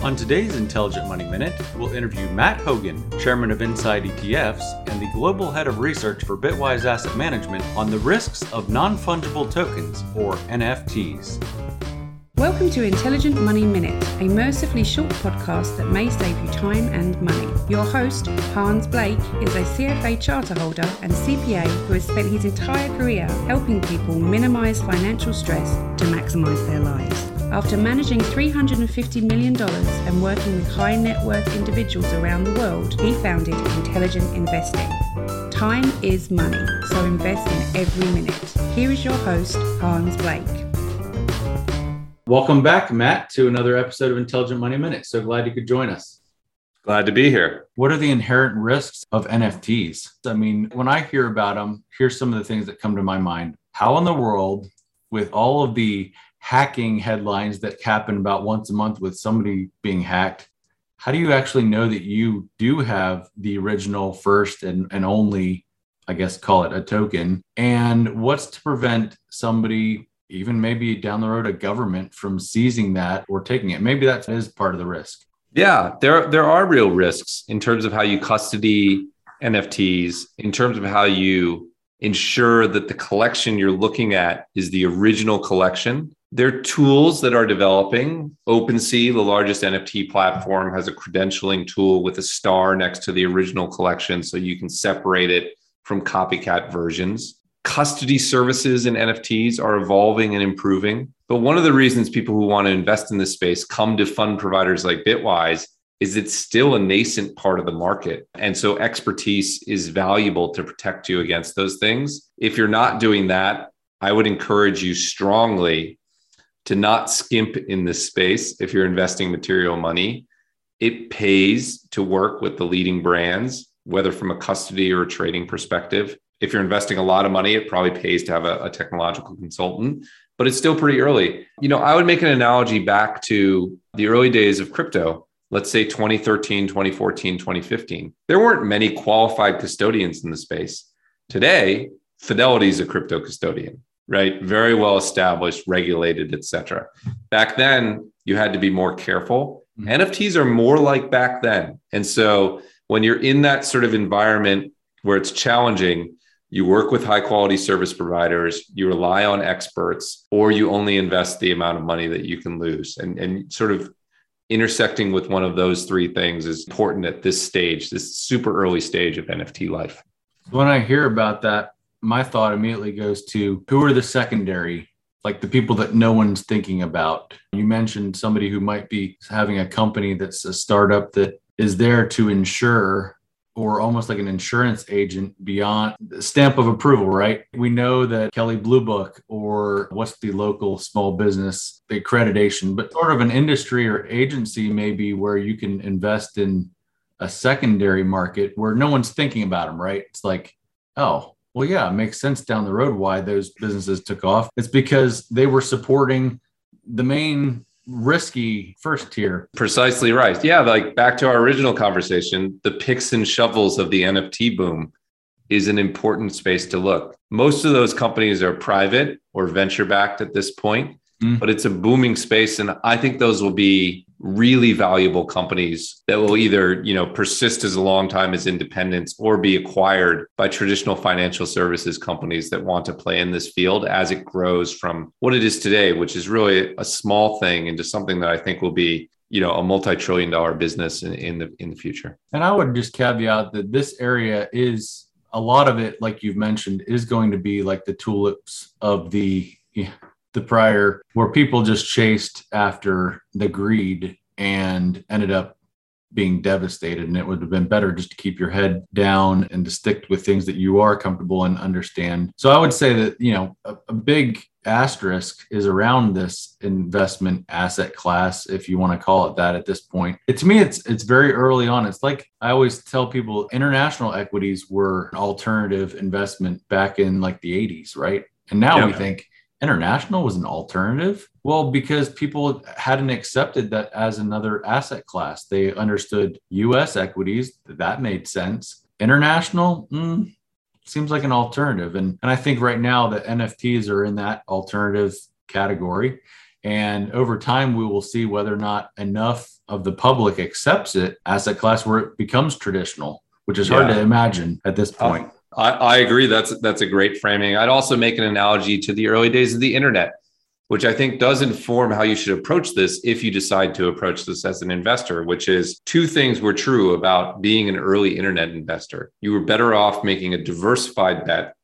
On today's Intelligent Money Minute, we'll interview Matt Hougan, chairman of Inside ETFs and the global head of research for Bitwise Asset Management, on the risks of non fungible tokens, or NFTs. Welcome to Intelligent Money Minute, a mercifully short podcast that may save you time and money. Your host, Hans Blake, is a CFA charter holder and CPA who has spent his entire career helping people minimize financial stress to maximize their lives. After managing $350 million and working with high net worth individuals around the world, he founded Intelligent Investing. Time is money, so invest in every minute. Here is your host, Hans Blake. Welcome back, Matt, to another episode of Intelligent Money Minute. So glad you could join us. Glad to be here. What are the inherent risks of NFTs? I mean, when I hear about them, here's some of the things that come to my mind. How in the world, with all of the hacking headlines that happen about once a month with somebody being hacked how do you actually know that you do have the original first and, and only i guess call it a token? And what's to prevent somebody even maybe down the road a government from seizing that or taking it? Maybe that is part of the risk. Yeah there there are real risks in terms of how you custody nfts in terms of how you ensure that the collection you're looking at is the original collection there are tools that are developing. OpenSea, the largest NFT platform, has a credentialing tool with a star next to the original collection so you can separate it from copycat versions. Custody services in NFTs are evolving and improving. But one of the reasons people who want to invest in this space come to fund providers like Bitwise is it's still a nascent part of the market. And so expertise is valuable to protect you against those things. If you're not doing that, I would encourage you strongly to not skimp in this space if you're investing material money. It pays to work with the leading brands, whether from a custody or a trading perspective. If you're investing a lot of money, it probably pays to have a, a technological consultant, but it's still pretty early. You know, I would make an analogy back to the early days of crypto let's say 2013, 2014, 2015, there weren't many qualified custodians in the space. Today, Fidelity is a crypto custodian right? Very well established, regulated, etc. Back then, you had to be more careful. Mm-hmm. NFTs are more like back then. And so when you're in that sort of environment where it's challenging, you work with high quality service providers, you rely on experts, or you only invest the amount of money that you can lose. And, and sort of intersecting with one of those three things is important at this stage, this super early stage of NFT life. When I hear about that, my thought immediately goes to who are the secondary like the people that no one's thinking about. You mentioned somebody who might be having a company that's a startup that is there to ensure or almost like an insurance agent beyond the stamp of approval, right? We know that Kelley Blue Book or what's the local small business the accreditation, but sort of an industry or agency maybe where you can invest in a secondary market where no one's thinking about them, right? It's like, oh, well, yeah, it makes sense down the road why those businesses took off. It's because they were supporting the main risky first tier. Precisely right. Yeah, like back to our original conversation, the picks and shovels of the NFT boom is an important space to look. Most of those companies are private or venture backed at this point, mm. but it's a booming space and I think those will be really valuable companies that will either you know persist as a long time as independents or be acquired by traditional financial services companies that want to play in this field as it grows from what it is today which is really a small thing into something that i think will be you know a multi-trillion dollar business in, in the in the future. And i would just caveat that this area is a lot of it like you've mentioned is going to be like the tulips of the the prior where people just chased after the greed and ended up being devastated. And it would have been better just to keep your head down and to stick with things that you are comfortable and understand. So i would say that you know a, a big asterisk is around this investment asset class if you want to call it that at this point. It, to me it's it's very early on. It's like i always tell people international equities were an alternative investment back in like the 80s right? And now yeah. we think international was an alternative? Well, because people hadn't accepted that as another asset class. They understood US equities, that made sense. International, mm, seems like an alternative. And, and I think right now that NFTs are in that alternative category. And over time, we will see whether or not enough of the public accepts it asset class where it becomes traditional, which is hard to imagine at this point. I, I agree. That's that's a great framing. I'd also make an analogy to the early days of the internet, which I think does inform how you should approach this if you decide to approach this as an investor, which is two things were true about being an early internet investor. You were better off making a diversified bet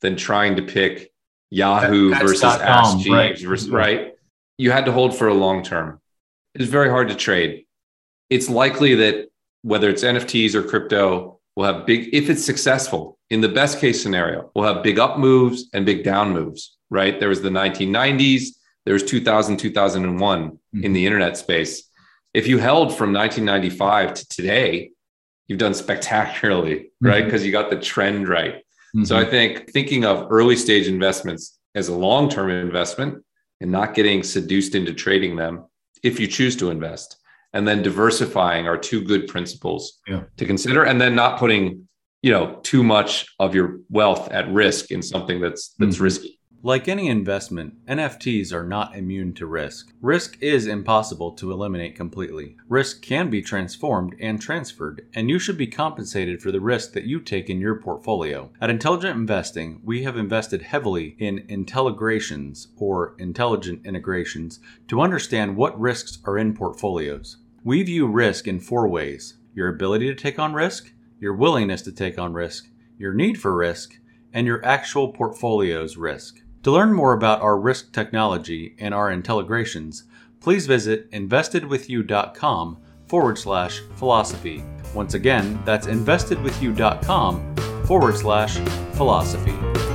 than trying to pick Yahoo Pets versus Ask Jeeves right. versus right. You had to hold for a long term. It's very hard to trade. It's likely that whether it's NFTs or crypto, we'll have big, if it's successful, in the best case scenario, we'll have big up moves and big down moves, right? There was the 1990s, there was 2000, 2001 in the internet space. If you held from 1995 to today, you've done spectacularly, right? Mhm. Because you got the trend right. So Mhm. I think thinking of early stage investments as a long term investment and not getting seduced into trading them if you choose to invest, and then diversifying are two good principles Yeah. to consider, and then not putting you know too much of your wealth at risk in something that's that's Mhm. risky. Like any investment, NFTs are not immune to risk. Risk is impossible to eliminate completely. Risk can be transformed and transferred, and you should be compensated for the risk that you take in your portfolio. At Intelligent Investing, we have invested heavily in intelligrations or intelligent integrations to understand what risks are in portfolios. We view risk in four ways your ability to take on risk, your willingness to take on risk, your need for risk, and your actual portfolio's risk. To learn more about our risk technology and our integrations, please visit investedwithyou.com forward slash philosophy. Once again, that's investedwithyou.com forward slash philosophy.